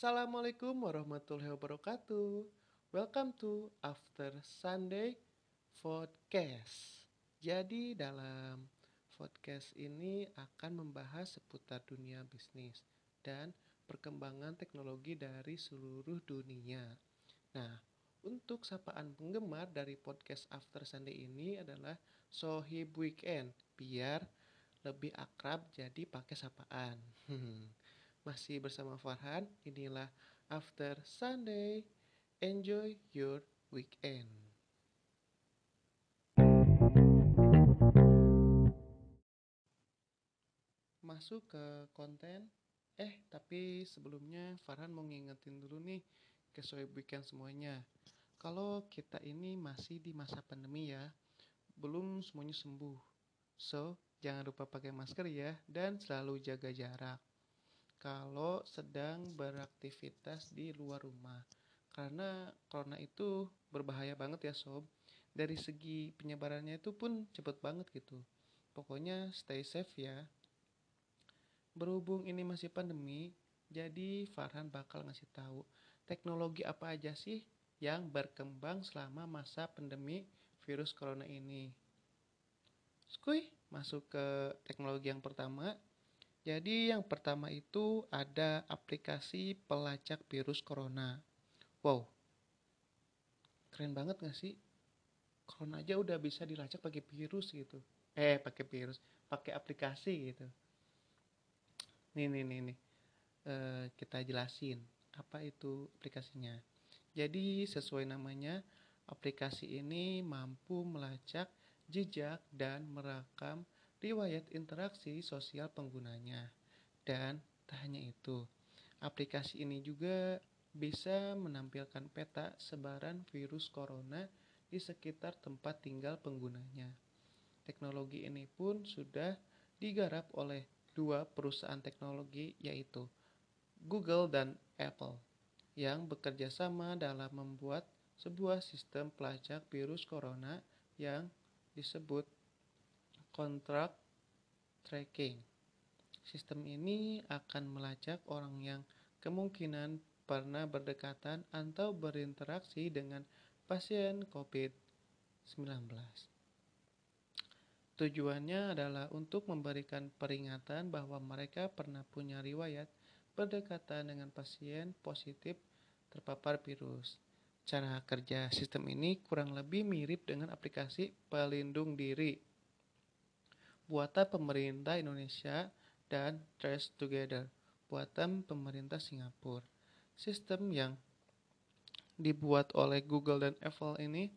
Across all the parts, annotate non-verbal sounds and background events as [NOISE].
Assalamualaikum warahmatullahi wabarakatuh. Welcome to After Sunday Podcast. Jadi dalam podcast ini akan membahas seputar dunia bisnis dan perkembangan teknologi dari seluruh dunia. Nah, untuk sapaan penggemar dari podcast After Sunday ini adalah Sohib Weekend biar lebih akrab jadi pakai sapaan. [LAUGHS] Masih bersama Farhan, inilah After Sunday. Enjoy your weekend. Masuk ke konten. Eh, tapi sebelumnya Farhan mau ngingetin dulu nih ke Sohib Weekend semuanya. Kalau kita ini masih di masa pandemi ya, belum semuanya sembuh. So, Jangan lupa pakai masker ya dan selalu jaga jarak. Kalau sedang beraktivitas di luar rumah. Karena corona itu berbahaya banget ya sob. Dari segi penyebarannya itu pun cepet banget gitu. Pokoknya stay safe ya. Berhubung ini masih pandemi, jadi Farhan bakal ngasih tahu teknologi apa aja sih yang berkembang selama masa pandemi virus corona ini. Skuy, masuk ke teknologi yang pertama. Jadi yang pertama itu ada aplikasi pelacak virus corona. Wow, keren banget gak sih? Corona aja udah bisa dilacak pakai virus gitu. Eh, pakai virus, pakai aplikasi gitu. Nih, nih, nih, nih. E, kita jelasin apa itu aplikasinya. Jadi sesuai namanya, aplikasi ini mampu melacak jejak, dan merekam riwayat interaksi sosial penggunanya. Dan tak hanya itu, aplikasi ini juga bisa menampilkan peta sebaran virus corona di sekitar tempat tinggal penggunanya. Teknologi ini pun sudah digarap oleh dua perusahaan teknologi yaitu Google dan Apple yang bekerja sama dalam membuat sebuah sistem pelacak virus corona yang disebut kontrak tracking. Sistem ini akan melacak orang yang kemungkinan pernah berdekatan atau berinteraksi dengan pasien COVID-19. Tujuannya adalah untuk memberikan peringatan bahwa mereka pernah punya riwayat berdekatan dengan pasien positif terpapar virus. Cara kerja sistem ini kurang lebih mirip dengan aplikasi pelindung diri buatan pemerintah Indonesia dan Trace Together buatan pemerintah Singapura. Sistem yang dibuat oleh Google dan Apple ini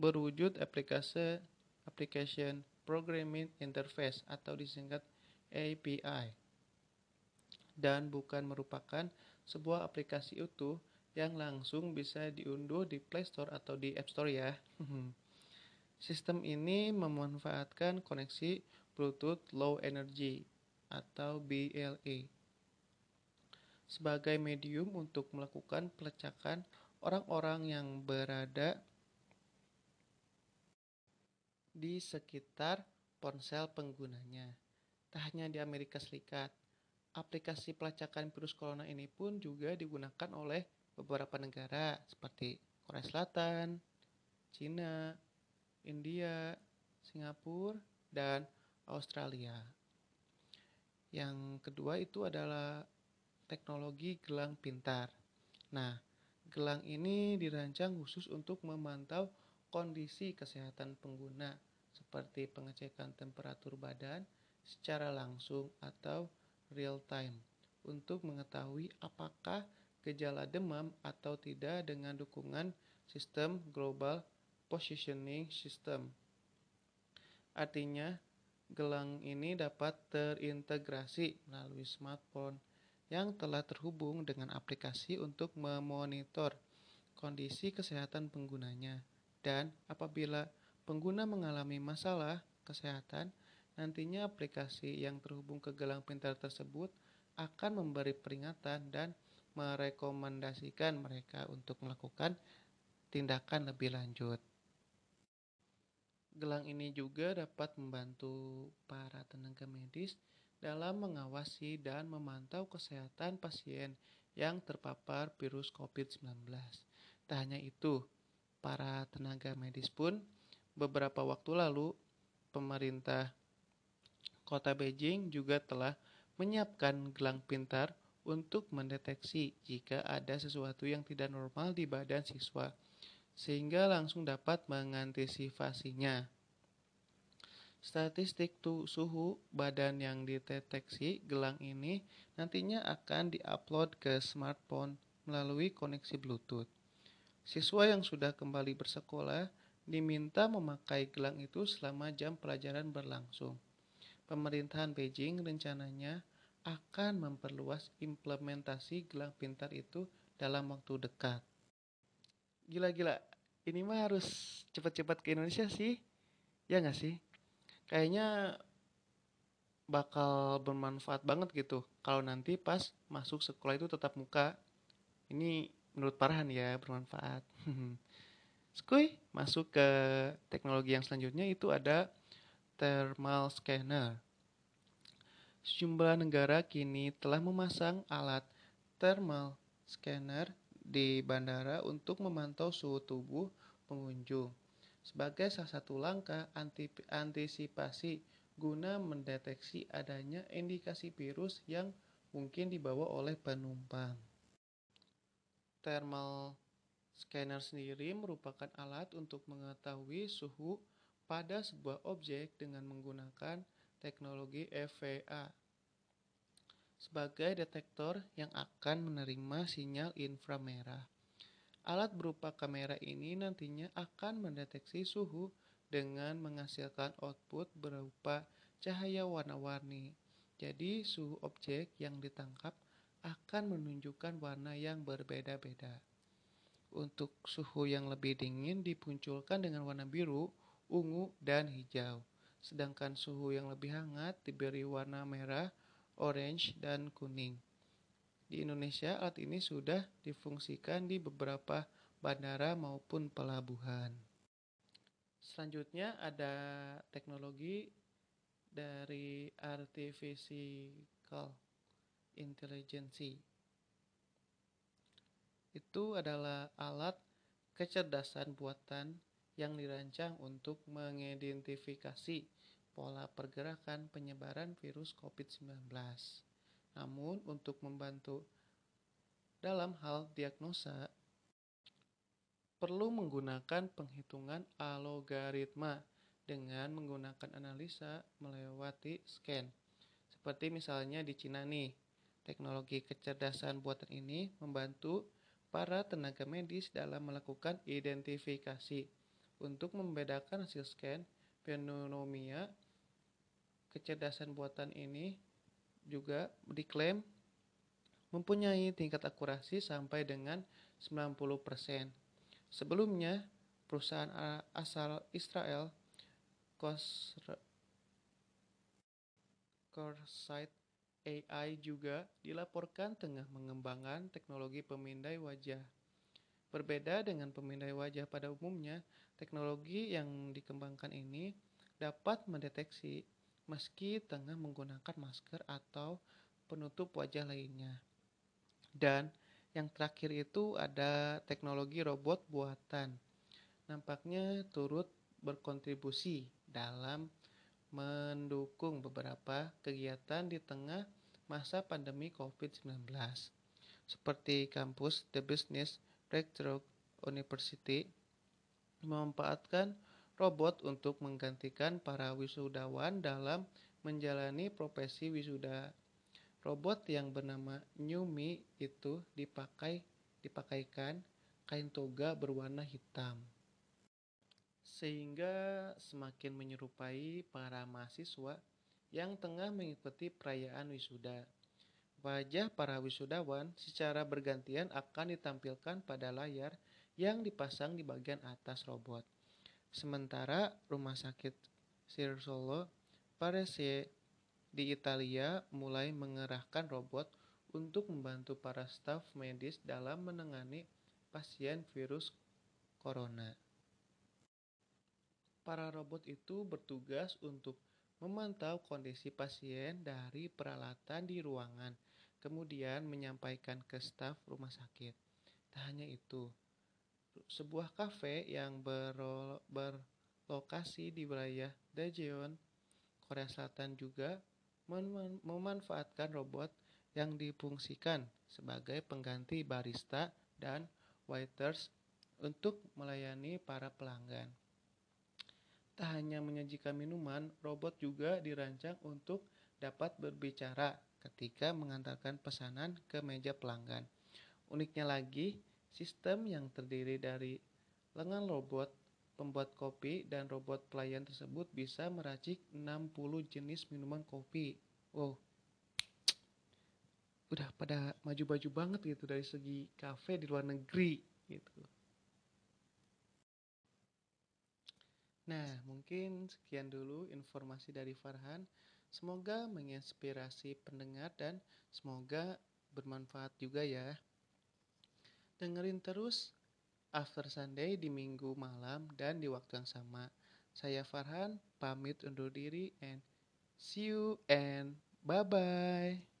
berwujud aplikasi Application Programming Interface atau disingkat API dan bukan merupakan sebuah aplikasi utuh yang langsung bisa diunduh di Play Store atau di App Store ya. [LAUGHS] Sistem ini memanfaatkan koneksi Bluetooth Low Energy atau BLE sebagai medium untuk melakukan pelacakan orang-orang yang berada di sekitar ponsel penggunanya. Tak hanya di Amerika Serikat, aplikasi pelacakan virus corona ini pun juga digunakan oleh beberapa negara seperti Korea Selatan, Cina, India, Singapura, dan Australia. Yang kedua itu adalah teknologi gelang pintar. Nah, gelang ini dirancang khusus untuk memantau kondisi kesehatan pengguna seperti pengecekan temperatur badan secara langsung atau real time untuk mengetahui apakah gejala demam atau tidak dengan dukungan sistem Global Positioning System. Artinya, gelang ini dapat terintegrasi melalui smartphone yang telah terhubung dengan aplikasi untuk memonitor kondisi kesehatan penggunanya. Dan apabila pengguna mengalami masalah kesehatan, nantinya aplikasi yang terhubung ke gelang pintar tersebut akan memberi peringatan dan merekomendasikan mereka untuk melakukan tindakan lebih lanjut. Gelang ini juga dapat membantu para tenaga medis dalam mengawasi dan memantau kesehatan pasien yang terpapar virus COVID-19. Tak hanya itu, para tenaga medis pun beberapa waktu lalu pemerintah kota Beijing juga telah menyiapkan gelang pintar untuk mendeteksi jika ada sesuatu yang tidak normal di badan siswa, sehingga langsung dapat mengantisipasinya. Statistik suhu badan yang dideteksi gelang ini nantinya akan diupload ke smartphone melalui koneksi Bluetooth. Siswa yang sudah kembali bersekolah diminta memakai gelang itu selama jam pelajaran berlangsung. Pemerintahan Beijing rencananya akan memperluas implementasi gelang pintar itu dalam waktu dekat. Gila-gila, ini mah harus cepat-cepat ke Indonesia sih. Ya nggak sih? kayaknya bakal bermanfaat banget gitu. Kalau nanti pas masuk sekolah itu tetap muka. Ini menurut Parhan ya bermanfaat. [LAUGHS] Skuy masuk ke teknologi yang selanjutnya itu ada thermal scanner. Sejumlah negara kini telah memasang alat thermal scanner di bandara untuk memantau suhu tubuh pengunjung sebagai salah satu langkah antisipasi guna mendeteksi adanya indikasi virus yang mungkin dibawa oleh penumpang. Thermal scanner sendiri merupakan alat untuk mengetahui suhu pada sebuah objek dengan menggunakan teknologi EVA sebagai detektor yang akan menerima sinyal inframerah. Alat berupa kamera ini nantinya akan mendeteksi suhu dengan menghasilkan output berupa cahaya warna-warni. Jadi, suhu objek yang ditangkap akan menunjukkan warna yang berbeda-beda. Untuk suhu yang lebih dingin dipunculkan dengan warna biru, ungu, dan hijau. Sedangkan suhu yang lebih hangat diberi warna merah, orange, dan kuning. Di Indonesia, alat ini sudah difungsikan di beberapa bandara maupun pelabuhan. Selanjutnya ada teknologi dari artificial intelligence. Itu adalah alat kecerdasan buatan yang dirancang untuk mengidentifikasi pola pergerakan penyebaran virus COVID-19. Namun, untuk membantu dalam hal diagnosa, perlu menggunakan penghitungan algoritma dengan menggunakan analisa melewati scan. Seperti misalnya di Cina nih, teknologi kecerdasan buatan ini membantu para tenaga medis dalam melakukan identifikasi untuk membedakan hasil scan pneumonia. Kecerdasan buatan ini juga diklaim mempunyai tingkat akurasi sampai dengan 90%. Sebelumnya, perusahaan asal Israel Corsight AI juga dilaporkan tengah mengembangkan teknologi pemindai wajah. Berbeda dengan pemindai wajah pada umumnya, teknologi yang dikembangkan ini dapat mendeteksi meski tengah menggunakan masker atau penutup wajah lainnya. Dan yang terakhir itu ada teknologi robot buatan. Nampaknya turut berkontribusi dalam mendukung beberapa kegiatan di tengah masa pandemi COVID-19 seperti kampus The Business Breakthrough University memanfaatkan robot untuk menggantikan para wisudawan dalam menjalani profesi wisuda. Robot yang bernama Newmi itu dipakai dipakaikan kain toga berwarna hitam. Sehingga semakin menyerupai para mahasiswa yang tengah mengikuti perayaan wisuda. Wajah para wisudawan secara bergantian akan ditampilkan pada layar yang dipasang di bagian atas robot. Sementara Rumah Sakit Sir Solo Parese di Italia mulai mengerahkan robot untuk membantu para staf medis dalam menangani pasien virus corona. Para robot itu bertugas untuk memantau kondisi pasien dari peralatan di ruangan, kemudian menyampaikan ke staf rumah sakit. Tak hanya itu, sebuah kafe yang berlo berlokasi di wilayah Daejeon, Korea Selatan juga mem memanfaatkan robot yang difungsikan sebagai pengganti barista dan waiters untuk melayani para pelanggan. Tak hanya menyajikan minuman, robot juga dirancang untuk dapat berbicara ketika mengantarkan pesanan ke meja pelanggan. Uniknya lagi, sistem yang terdiri dari lengan robot pembuat kopi dan robot pelayan tersebut bisa meracik 60 jenis minuman kopi. Wow. Udah pada maju-maju banget gitu dari segi kafe di luar negeri gitu. Nah, mungkin sekian dulu informasi dari Farhan. Semoga menginspirasi pendengar dan semoga bermanfaat juga ya. Dengerin terus After Sunday di minggu malam dan di waktu yang sama. Saya Farhan, pamit undur diri and see you and bye-bye.